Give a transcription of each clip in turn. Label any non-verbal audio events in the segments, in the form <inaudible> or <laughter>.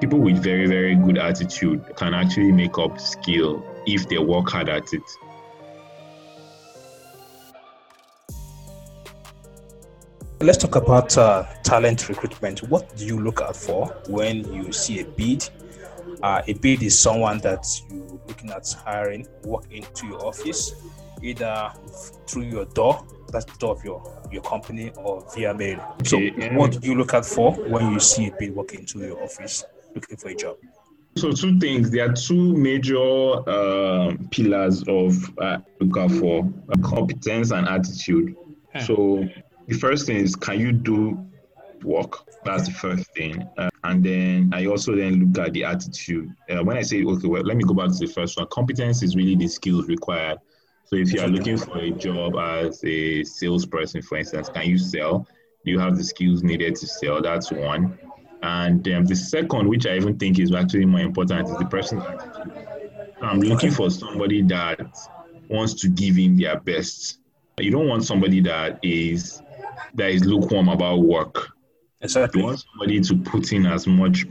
people with very, very good attitude can actually make up skill if they work hard at it. Let's talk about uh, talent recruitment. What do you look out for when you see a bid? Uh, a bid is someone that you're looking at hiring, walk into your office, either through your door, that's the door of your, your company, or via mail. So, what do you look out for when you see a bid walk into your office looking for a job? So two things. There are two major uh, pillars of uh, look out for: competence and attitude. So the first thing is, can you do work? That's the first thing. Uh, and then I also then look at the attitude. Uh, when I say, okay, well, let me go back to the first one. Competence is really the skills required. So if you are looking for a job as a salesperson, for instance, can you sell? Do you have the skills needed to sell? That's one. And um, the second, which I even think is actually more important, is the attitude. I'm looking for somebody that wants to give in their best. You don't want somebody that is that is lukewarm about work. Exactly. You want somebody to put in as much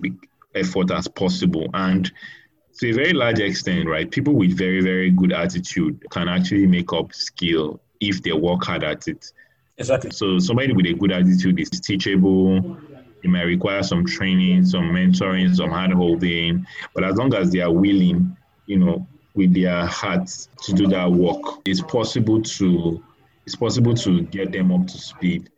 effort as possible. And to a very large extent, right, people with very, very good attitude can actually make up skill if they work hard at it. Exactly. So somebody with a good attitude is teachable. It might require some training, some mentoring, some hand holding. But as long as they are willing, you know, with their hearts to do that work, it's possible to it's possible to get them up to speed.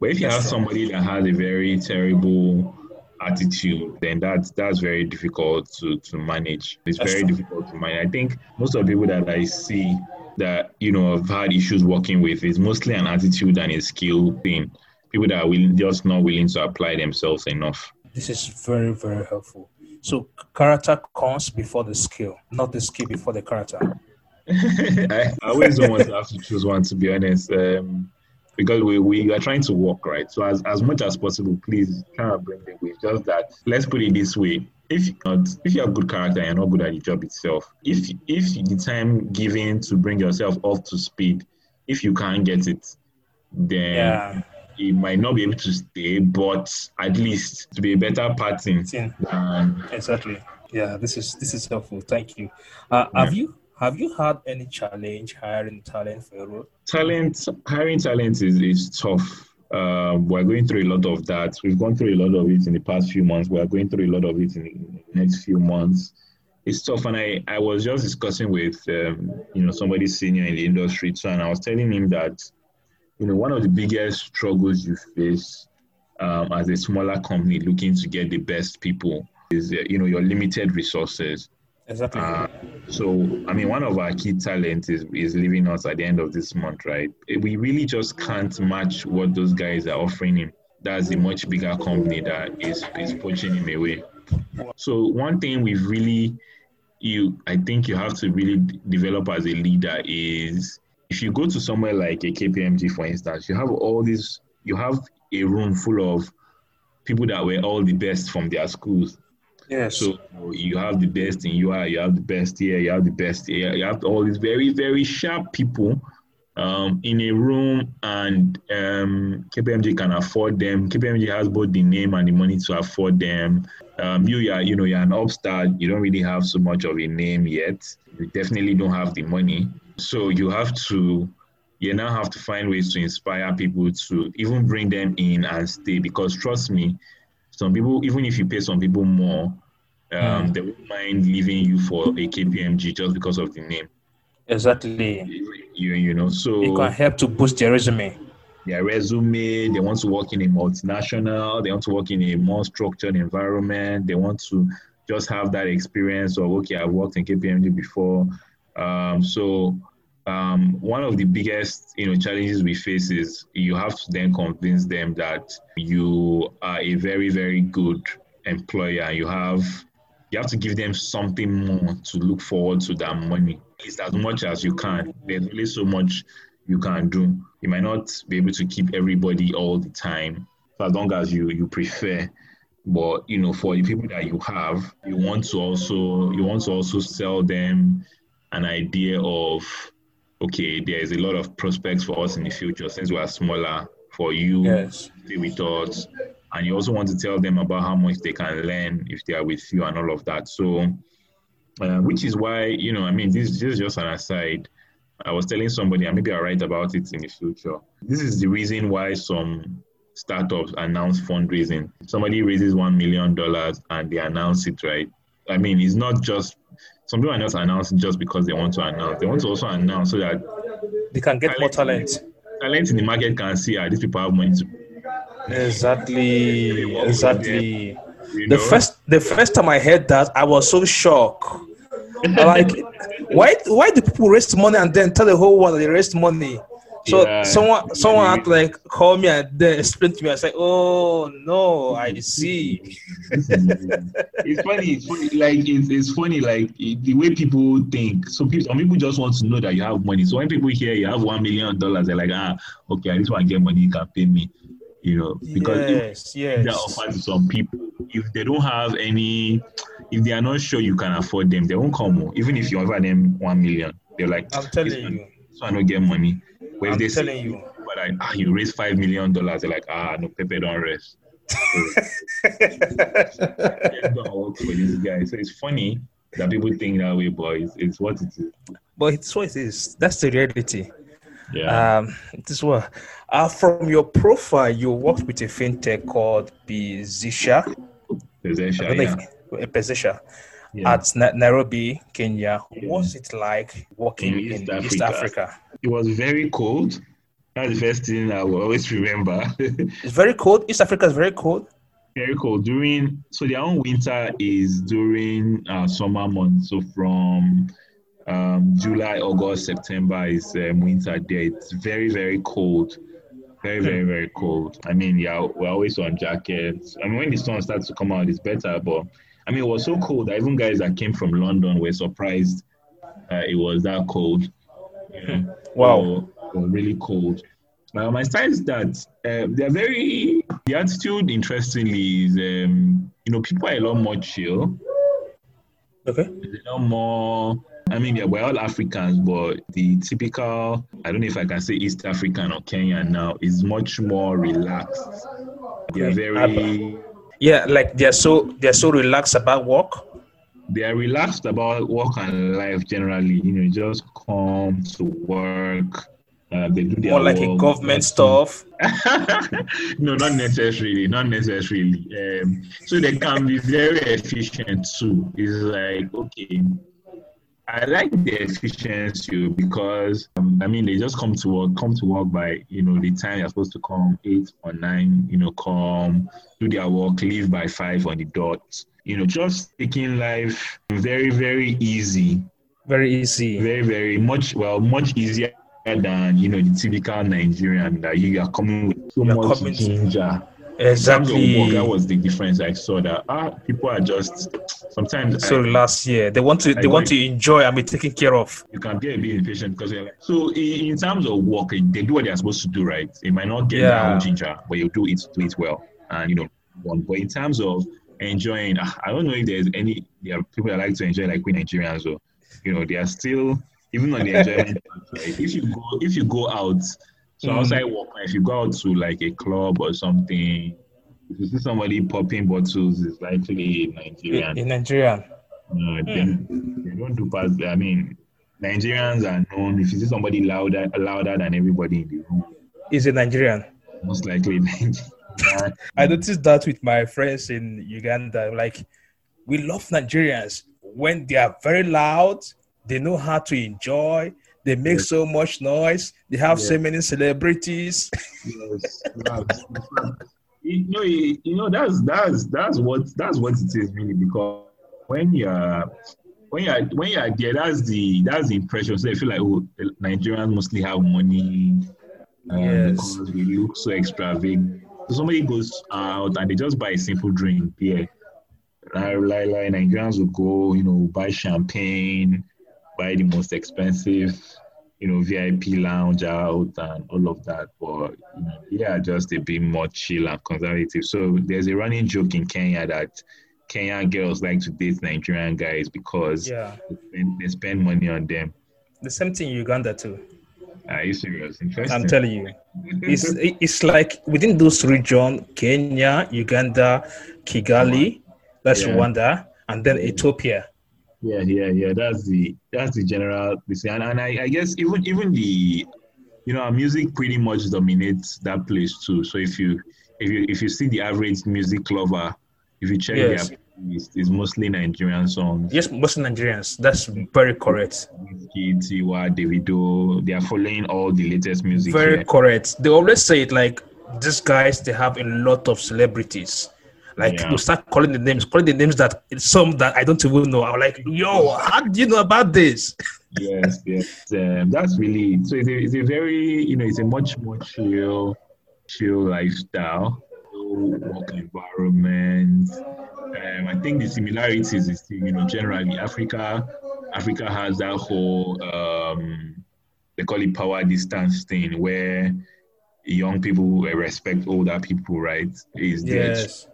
But if you have somebody that has a very terrible attitude, then that's that's very difficult to, to manage. It's that's very true. difficult to manage. I think most of the people that I see that you know have had issues working with is mostly an attitude and a skill thing. People that are willing, just not willing to apply themselves enough. This is very very helpful. So character comes before the skill, not the skill before the character. <laughs> I, I always don't want to have to choose one, to be honest, um, because we, we are trying to work, right? So as, as much as possible, please try to bring the way. Just that, let's put it this way. If you not, if you have good character and you're not good at the job itself, if if the time given to bring yourself up to speed, if you can't get it, then yeah. You might not be able to stay, but at least to be a better partner. Than, exactly. Yeah, this is this is helpful. Thank you. Uh, yeah. Have you have you had any challenge hiring talent for your role? Talent, hiring talent is, is tough. Uh, we're going through a lot of that. We've gone through a lot of it in the past few months. We're going through a lot of it in the next few months. It's tough, and I, I was just discussing with um, you know somebody senior in the industry too, and I was telling him that you know one of the biggest struggles you face um, as a smaller company looking to get the best people is uh, you know your limited resources Exactly. Uh, so, I mean, one of our key talents is, is leaving us at the end of this month, right? We really just can't match what those guys are offering him. That's a much bigger company that is, is poaching him away. So, one thing we've really, you, I think you have to really develop as a leader is if you go to somewhere like a KPMG, for instance, you have all these, you have a room full of people that were all the best from their schools Yes. So you have the best in UI, you have the best here, you have the best here, you have all these very, very sharp people um, in a room, and um, KPMG can afford them. KPMG has both the name and the money to afford them. Um, you, are, you know, you're an upstart. You don't really have so much of a name yet. You definitely don't have the money, so you have to. You now have to find ways to inspire people to even bring them in and stay. Because trust me, some people, even if you pay some people more, um, mm. they won't mind leaving you for a KPMG just because of the name. Exactly. You, you know, so it can help to boost their resume. Their resume, they want to work in a multinational, they want to work in a more structured environment, they want to just have that experience of okay, I've worked in KPMG before. Um, so um, one of the biggest you know challenges we face is you have to then convince them that you are a very very good employer. You have you have to give them something more to look forward to that money. It's as much as you can. There's really so much you can do. You might not be able to keep everybody all the time as long as you you prefer. But you know for the people that you have you want to also you want to also sell them an idea of okay, there is a lot of prospects for us in the future since we are smaller. For you, yes. stay with us, and you also want to tell them about how much they can learn if they are with you and all of that. So, uh, which is why you know, I mean, this, this is just an aside. I was telling somebody, and maybe I'll write about it in the future. This is the reason why some startups announce fundraising. Somebody raises one million dollars and they announce it, right? I mean, it's not just some people are not announcing just because they want to announce. They want to also announce so that they can get more talent. Talent in the market can see ah, these people have money to. Exactly. Exactly. You know? The first the first time I heard that, I was so shocked. like, why why do people raise money and then tell the whole world they raised money? So yeah, someone someone had to like call me and then explain to me. I said, "Oh no, I see." <laughs> it's funny. It's funny. Like it's, it's funny. Like the way people think. So people, some people just want to know that you have money. So when people hear you have one million dollars, they're like, "Ah, okay, I just want to get money. You can pay me." You know, because yes, yes. they're offered to some people, if they don't have any, if they are not sure you can afford them, they won't come. Even if you offer them one million, they're like, "I'm telling you." So I don't get money but I'm they telling say, you, but I, ah, you raise five million dollars, they're like, ah, no, Pepe don't rest. <laughs> don't work for this guy. So it's funny that people think that way, but it's, it's what it is. But it's what it is. That's the reality. Yeah. Um, this one. Uh, from your profile, you worked with a fintech called Pezesha. Pezesha, yeah. Pezesha. Yeah. At Nairobi, Kenya. Yeah. What's it like working in East, in Africa. East Africa? It was very cold. That's the first thing I will always <laughs> remember. it's very cold. East Africa is very cold. Very cold. During so their own winter is during uh, summer months. So from um, July, August, September is um, winter there. It's very very cold. Very very very cold. I mean, yeah, we're always on jackets. I mean, when the sun starts to come out, it's better. But I mean, it was so cold that even guys that came from London were surprised uh, it was that cold. Wow. Or, or really cold. Uh, my style is that uh, they're very, the attitude, interestingly, is, um, you know, people are a lot more chill. Okay. a lot more, I mean, yeah, we're all Africans, but the typical, I don't know if I can say East African or Kenyan now, is much more relaxed. They're very. Yeah, like they're so they're so relaxed about work they are relaxed about work and life generally. You know, just come to work. Uh, they do their more like a government stuff. <laughs> no, not necessarily. Not necessarily. Um, so they can be very efficient too. It's like okay, I like the efficiency because um, I mean they just come to work, come to work by you know the time you're supposed to come eight or nine. You know, come do their work, leave by five on the dot you know, just taking life very, very easy. Very easy. Very, very much, well, much easier than, you know, the typical Nigerian that you are coming with so You're much coming ginger. Exactly. That was the difference I saw that ah, people are just sometimes. So I, last year they want to I they want to enjoy and be taken care of. You can get a bit impatient because like, so in, terms of work, they do what they're supposed to do, right? They might not get yeah. that ginger, but you do it do it well, and you know. But in terms of enjoying. Ah, I don't know if there's any there are people that like to enjoy like we Nigerians. So you know, they are still even on the enjoyment. <laughs> Like, if you go if you go out, so mm. outside work, if you go out to like a club or something, if you see somebody popping bottles, it's likely Nigerian. In Nigerian. No, mm. they, they don't do pass. I mean, Nigerians are known. If you see somebody louder louder than everybody in the room, is it Nigerian? Most likely Nigerian. <laughs> I noticed that with my friends in Uganda. Like, we love Nigerians when they are very loud. They know how to enjoy. They make yes. so much noise. They have yes. so many celebrities. yes. <laughs> you know, you, know that's that's that's what that's what it is really because when you're when you're when you're there, that's the that's the impression. So they feel like oh, Nigerians mostly have money. Um, yes. because we look so extravagant so somebody goes out and they just buy a simple drink beer. Like, like, like Nigerians will go, you know, buy champagne, buy the most expensive, you know, VIP lounge out and all of that. But you know, they are just a bit more chill and conservative. So there's a running joke in Kenya that Kenyan girls like to date Nigerian guys because yeah. they, spend, they spend money on them. The same thing in Uganda too. Are you serious? Interesting. I'm telling you, it's it's like within those region, Kenya, Uganda, Kigali, that's Yeah. Rwanda, and then Ethiopia. Yeah, yeah, yeah. That's the that's the general this and, and I, I guess even even the you know our music pretty much dominates that place too. So if you if you if you see the average music lover, if you check Yes. their playlist, it's mostly Nigerian songs. Yes, mostly Nigerians. That's very correct. Tiwa, Davido, they are following all the latest music. Very here. correct. They always say it like these guys. They have a lot of celebrities. Like Yeah. you start calling the names, calling the names that some that I don't even know. I'm like, yo, how do you know about this? <laughs> yes, yes. Um, that's really so. It's a, it's a very you know it's a much more chill, chill lifestyle, work environment. Um, I think the similarities is you know generally Africa, Africa has that whole um, they call it power distance thing where young people respect older people, right? Is Yes.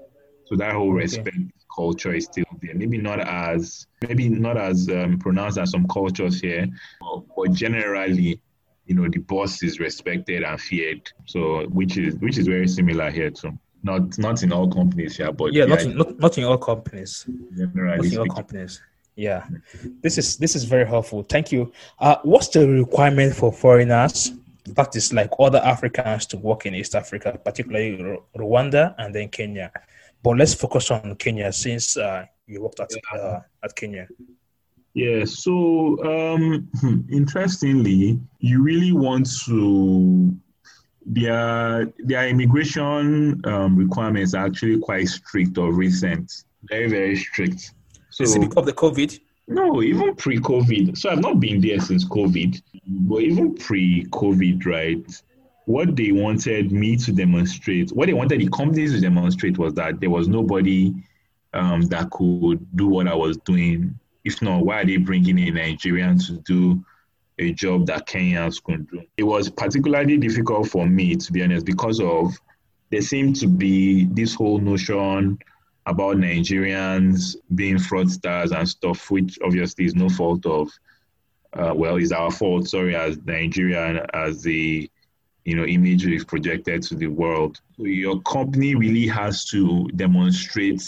So that whole respect culture is still there. Maybe not as maybe not as um, pronounced as some cultures here, but, but generally, you know, the boss is respected and feared. So which is which is very similar here too. Not not in all companies here, but Yeah, not in, not, not in all companies. generally Not in all companies. Yeah, this is this is very helpful. Thank you. Uh, what's the requirement for foreigners? That is like other Africans to work in East Africa, particularly Rwanda and then Kenya. But let's focus on Kenya since uh, you worked at uh, at Kenya. Yeah, so um, <laughs> interestingly, you really want to their their immigration um, requirements are actually quite strict or recent, very very strict. So Is it because of the COVID? no, even pre-COVID. So I've not been there since COVID, but even pre-COVID, right? What they wanted me to demonstrate, what they wanted the companies to demonstrate was that there was nobody um, that could do what I was doing. If not, why are they bringing a Nigerian to do a job that Kenyans couldn't do? It was particularly difficult for me, to be honest, because of there seemed to be this whole notion about Nigerians being fraudsters and stuff, which obviously is no fault of, uh, well, is our fault, sorry, as Nigeria and as the, you know, image we've projected to the world. So your company really has to demonstrate,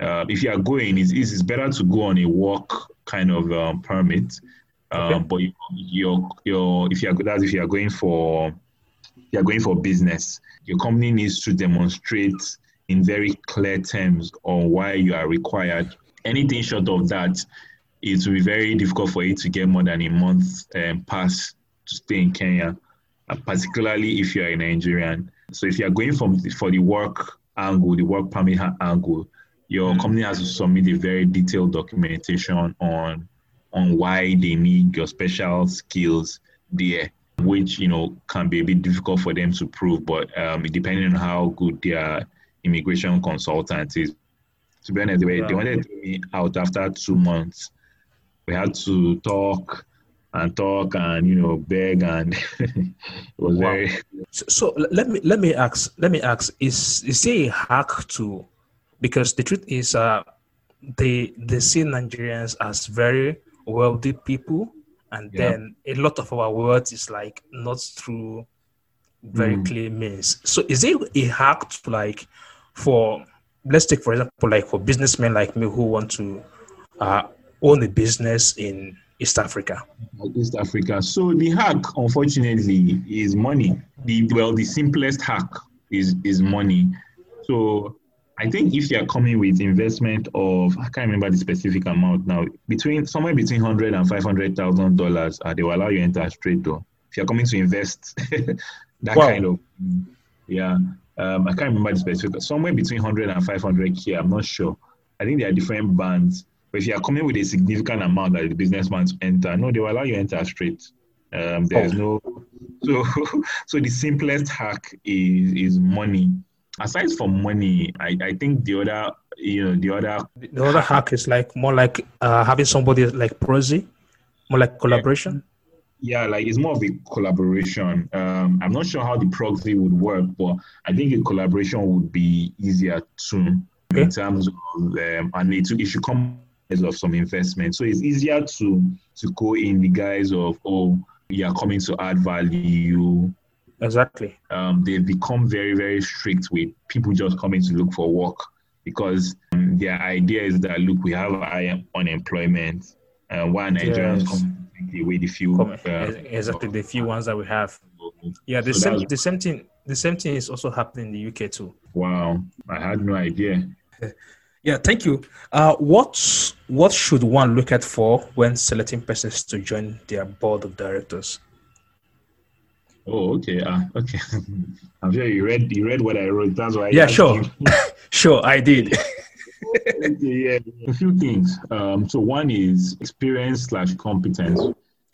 uh, if you are going, it's, it's better to go on a work kind of um, permit. Um, Okay. But you- your, your, if you are, that's if you are going for, you are going for business, your company needs to demonstrate in very clear terms on why you are required. Anything short of that, it will be very difficult for you to get more than a month um, pass to stay in Kenya, particularly if you are a Nigerian. So if you are going from for the work angle, the work permit angle, your company has to submit a very detailed documentation on on why they need your special skills there, which you know can be a bit difficult for them to prove. But um, depending on how good their immigration consultant is, to be honest, they, they wanted to me out after two months. We had to talk and talk and you know beg and <laughs> it was Wow. very So, so let me let me ask let me ask is is there a hack to because the truth is uh they they see Nigerians as very wealthy people and Yeah. then a lot of our wealth is like not through very Mm. clear means. So is it a hack to like for let's take for example like for businessmen like me who want to uh own a business in East Africa? East Africa. So the hack, unfortunately, is money. The well, the simplest hack is is money. So I think if you are coming with investment of I can't remember the specific amount now, between somewhere between hundred and five hundred thousand dollars, uh, they will allow you enter straight though. If you're coming to invest <laughs> that Wow. kind of yeah. Um, I can't remember the specific somewhere between 100 and 500 k. I'm not sure. I think there are different bands. But if you are coming with a significant amount that the businessman to enter, no, they will allow you to enter straight. Um, there's no so <laughs> so the simplest hack is is money. Aside from money, I, I think the other you know the other The other hack is like more like uh, having somebody like prosy, more like collaboration. yeah like it's more of a collaboration. Um, I'm not sure how the proxy would work, but I think a collaboration would be easier too Okay. in terms of um, and it, it should come of some investment. So it's easier to to go in the guise of oh you are coming to add value. Exactly. Um, they've become very, very strict with people just coming to look for work because um, their idea is that look, we have high unemployment, and uh, why Nigerians yes. come take away the few uh, exactly the few ones that we have. Yeah, the so same the same thing the same thing is also happening in the UK too. Wow, I had no idea. <laughs> Yeah, thank you. Uh, what what should one look at for when selecting persons to join their board of directors? Oh, okay. Uh, okay. <laughs> I'm sure you read you read what I wrote. That's why. I yeah, sure, <laughs> <laughs> sure, I did. yeah, a few things. Um, so one is experience slash competence.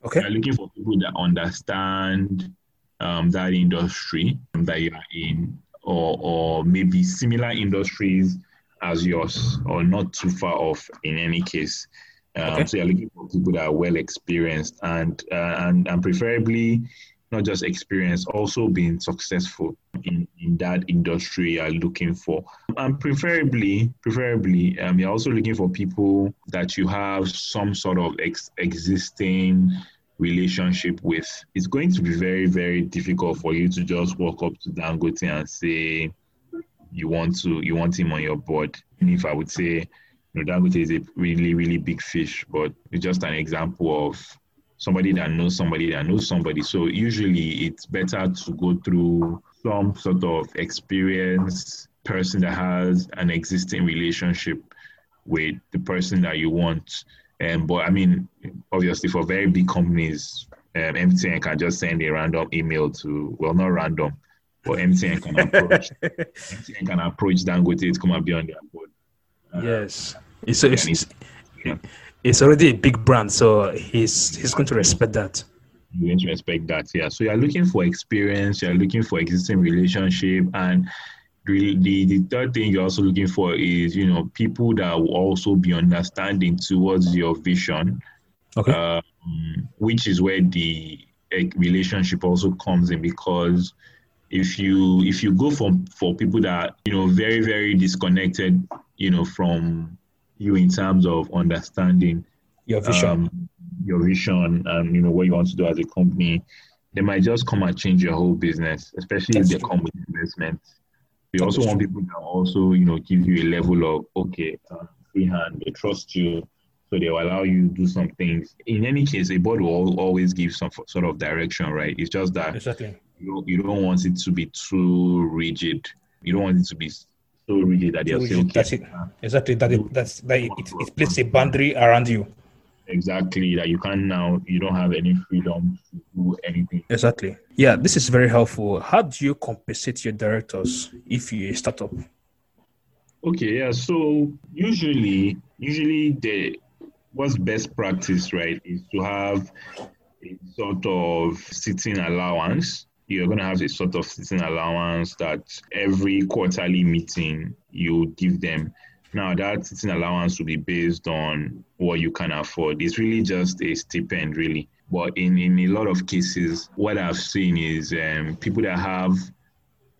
Okay. You're looking for people that understand um, that industry that you are in, or or maybe similar industries as yours or not too far off in any case. Um, okay. So you're looking for people that are well experienced and uh, and and preferably not just experience, also being successful in, in that industry you're looking for. And preferably, preferably, um, you're also looking for people that you have some sort of ex- existing relationship with. It's going to be very, very difficult for you to just walk up to Dangote and say, you want to you want him on your board. If I would say, you know, Dangote is a really really big fish, but it's just an example of somebody that knows somebody that knows somebody. So usually it's better to go through some sort of experienced person that has an existing relationship with the person that you want. And but I mean, obviously for very big companies, um, MTN can just send a random email to well, not random, but MTN can <laughs> approach MTN can approach Dangote to come and be on their board. Uh, yes, it's, it's, it's, yeah. it's already a big brand, so he's he's going to respect that. You're going to respect that, yeah. So you're looking for experience, you're looking for existing relationship, and the, the, the third thing you're also looking for is you know people that will also be understanding towards your vision. Okay. Um, which is where the uh, relationship also comes in because if you if you go for for people that you know very very disconnected you know from you in terms of understanding your vision. um, your vision and you know what you want to do as a company they might just come and change your whole business especially That's if they true. come with investment we That's also true. want people that also you know give you a level of okay uh, free hand they trust you so they will allow you to do some things. In any case a board will always give some sort of direction right? It's just that exactly you don't, you don't want it to be too rigid. You don't want it to be so rigid that they'll say, okay, that's it. Exactly. That it, that's that it, it places a boundary around you. Exactly. That you can now you don't have any freedom to do anything. Exactly. Yeah, this is very helpful. How do you compensate your directors if you're a startup? Okay, yeah. So usually usually the what's best practice, right, is to have a sort of sitting allowance you're going to have a sort of sitting allowance that every quarterly meeting you give them. Now, that sitting allowance will be based on what you can afford. It's really just a stipend, really. But in, in a lot of cases, what I've seen is um, people that have,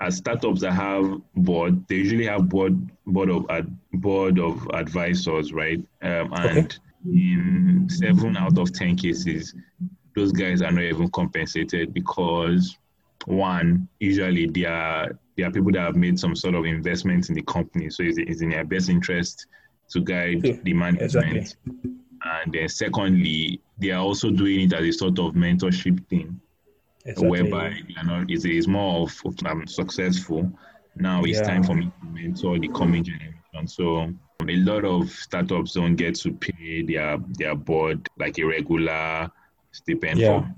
as startups that have board, they usually have board board of ad, board of advisors, right? Um, and in seven out of ten cases, those guys are not even compensated because one, usually they are they are people that have made some sort of investment in the company, so it's, it's in their best interest to guide yeah, the management. Exactly. And then secondly, they are also doing it as a sort of mentorship thing, exactly. whereby you know it's, it's more of, of I'm successful. Now it's yeah. time for me to mentor the coming generation. So um, a lot of startups don't get to pay their their board like a regular stipend yeah. for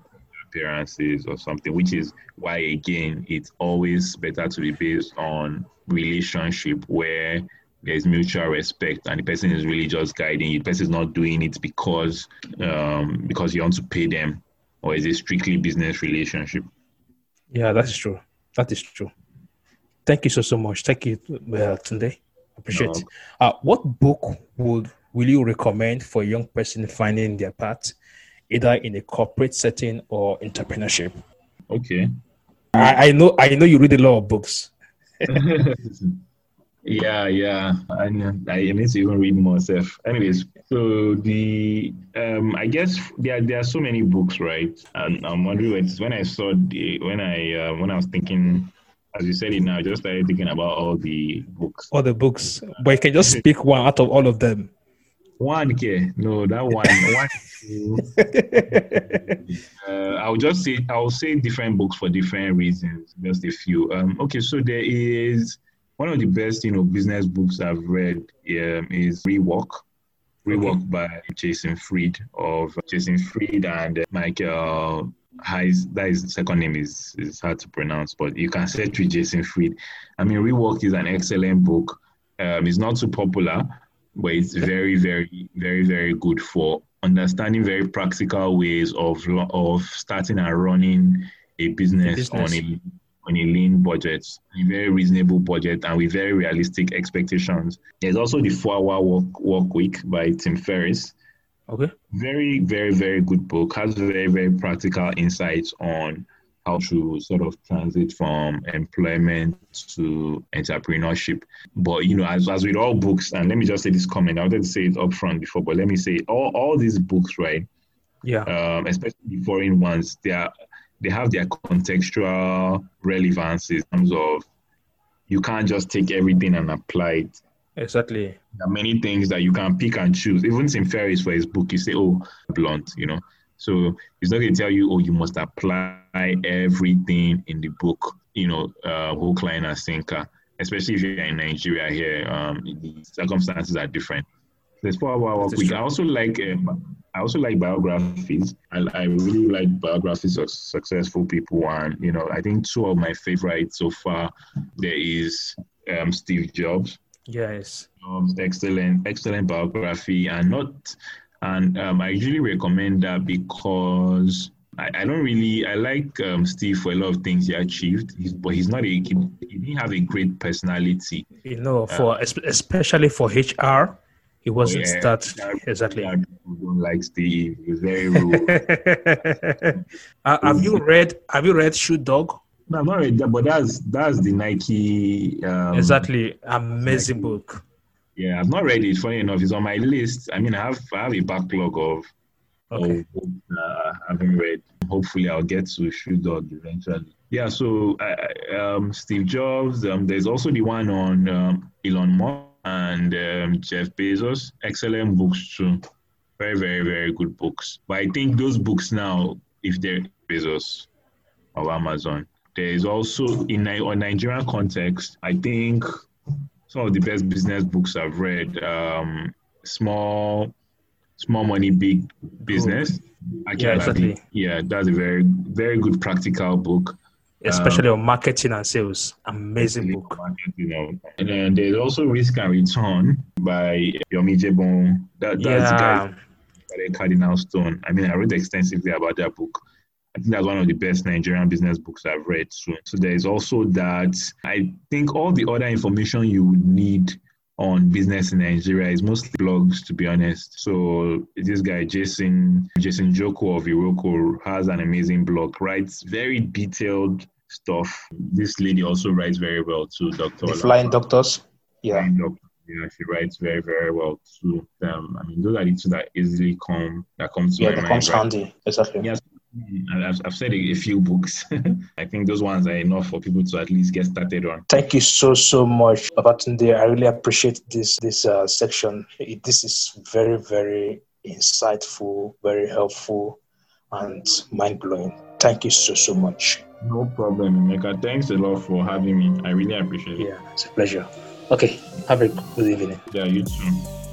appearances or something, which is why again it's always better to be based on relationship where there's mutual respect and the person is really just guiding you. The person is not doing it because um, because you want to pay them or is it strictly business relationship? Yeah, that's true. That is true. Thank you so so much. Thank you, uh, Tunde. Appreciate no. it. Uh, what book would will you recommend for a young person finding their path either in a corporate setting or entrepreneurship. Okay. I, I know I know you read a lot of books. <laughs> Yeah, yeah. I, I need to even read more stuff. Anyways, so the um, I guess there there are so many books, right? And I'm wondering when I saw the when I uh, when I was thinking, as you said it now, I just started thinking about all the books. All the books, but you can just <laughs> speak one out of all of them. One, okay, no, that one, one. <laughs> uh, I'll just say I'll say different books for different reasons. Just a few. Um, okay, so there is one of the best, you know, business books I've read um, is Rework. Rework okay. by Jason Fried of Jason Fried and uh, Michael Heiss. That is second name is is hard to pronounce, but you can search with Jason Fried. I mean, Rework is an excellent book. Um, it's not too popular, but it's very, very, very, very good for understanding very practical ways of of starting and running a business, business. on a on a lean budget, a very reasonable budget, and with very realistic expectations. There's also the Four Hour Work, work Week by Tim Ferriss. Okay. Very, very, very good book. Has very, very practical insights on how to sort of transit from employment to entrepreneurship. But you know, as, as with all books, and let me just say this comment, I wanted to say it up front before, but let me say all, all these books, right? Yeah. Um, especially the foreign ones, they are they have their contextual relevance in terms of you can't just take everything and apply it. Exactly. There are many things that you can pick and choose. Even Tim Ferriss for his book, you say, oh, blunt, you know. So he's not going to tell you, oh, you must apply everything in the book, you know, uh, whole client as sinker, especially if you're in Nigeria here. Um, the circumstances are different. There's four hour work week. I also like um, I also like biographies. I, I really like biographies of successful people, and you know, I think two of my favorites so far there is um, Steve Jobs. Yes, um, excellent, excellent biography, and not, and um, I usually recommend that because I, I don't really I like um, Steve for a lot of things he achieved, he's, but he's not a he, he, didn't have a great personality. You know, for uh, especially for HR, he wasn't yeah. that exactly. Don't like Steve. He's very <laughs> rude. uh, have you read Have you read Shoe Dog? No, I'm not read that, but that's that's the Nike. Um, exactly, amazing Nike. book. Yeah, I've not read it. Funny enough, it's on my list. I mean, I have I have a backlog of okay. of books uh, I haven't read. Hopefully, I'll get to Shoe Dog eventually. Yeah, so uh, um, Steve Jobs. Um, there's also the one on um, Elon Musk and um, Jeff Bezos. Excellent books too. Very, very, very good books. But I think those books now, if they're Bezos or Amazon, there is also in a Nigerian context, I think some of the best business books I've read. Um, small, small money, big business. I yeah, exactly. Yeah, that's a very, very good practical book especially um, on marketing and sales. Amazing book. You know. And then there's also Risk and Return by Yomi Jebon. That, that's yeah. the guy Cardinal Stone. I mean, I read extensively about that book. I think that's one of the best Nigerian business books I've read. So, so there's also that. I think all the other information you would need on business in Nigeria is mostly blogs, to be honest. So this guy Jason Jason Njoku of Iroko has an amazing blog, writes very detailed stuff. This lady also writes very well too, Dr. The flying doctors. Yeah. Flying doctor. Yeah, she writes very, very well too. Um, I mean, those are the two that easily come that comes to yeah, my mind. comes right? handy. Exactly. Yes. I've, I've said a, a few books. <laughs> I think those ones are enough for people to at least get started on. Thank you so so much, Babatunde. I really appreciate this this uh, section. This is very very insightful, very helpful, and mind blowing. Thank you so so much. No problem, Emeka. Thanks a lot for having me. I really appreciate it. Yeah, it's a pleasure. Okay, have a good evening. Yeah, you too.